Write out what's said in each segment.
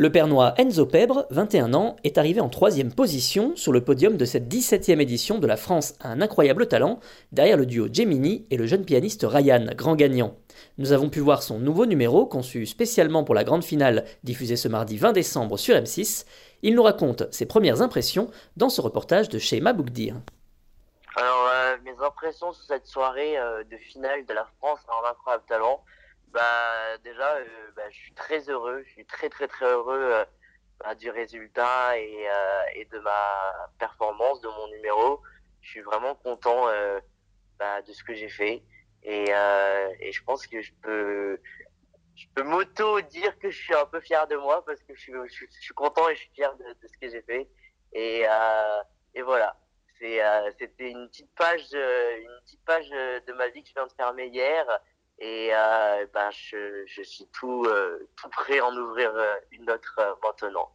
Le Pernois Enzo Pebre, 21 ans, est arrivé en troisième position sur le podium de cette 17e édition de la France a un incroyable talent, derrière le duo Gemini et le jeune pianiste Ryan, grand gagnant. Nous avons pu voir son nouveau numéro, conçu spécialement pour la grande finale diffusée ce mardi 20 décembre sur M6. Il nous raconte ses premières impressions dans ce reportage de Shema Boukdir. Alors, euh, mes impressions sur cette soirée euh, de finale de la France a un incroyable talent. Bah déjà, euh, bah, je suis très heureux, je suis très très très heureux euh, bah, du résultat et, euh, et de ma performance, de mon numéro. Je suis vraiment content bah, de ce que j'ai fait et, et je pense que je peux je peux m'auto dire que je suis un peu fier de moi parce que je suis, je, suis content et je suis fier de, ce que j'ai fait et, et voilà. C'était une petite page, une petite page de ma vie que je viens de fermer hier et euh, ben je, je suis tout, euh, tout prêt à en ouvrir euh, une autre euh, maintenant.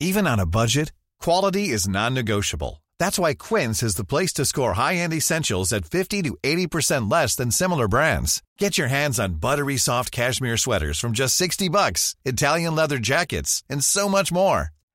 Even on a budget, quality is non-negotiable. That's why Quince is the place to score high-end essentials at 50 to 80% less than similar brands. Get your hands on buttery soft cashmere sweaters from just 60 bucks, Italian leather jackets, and so much more.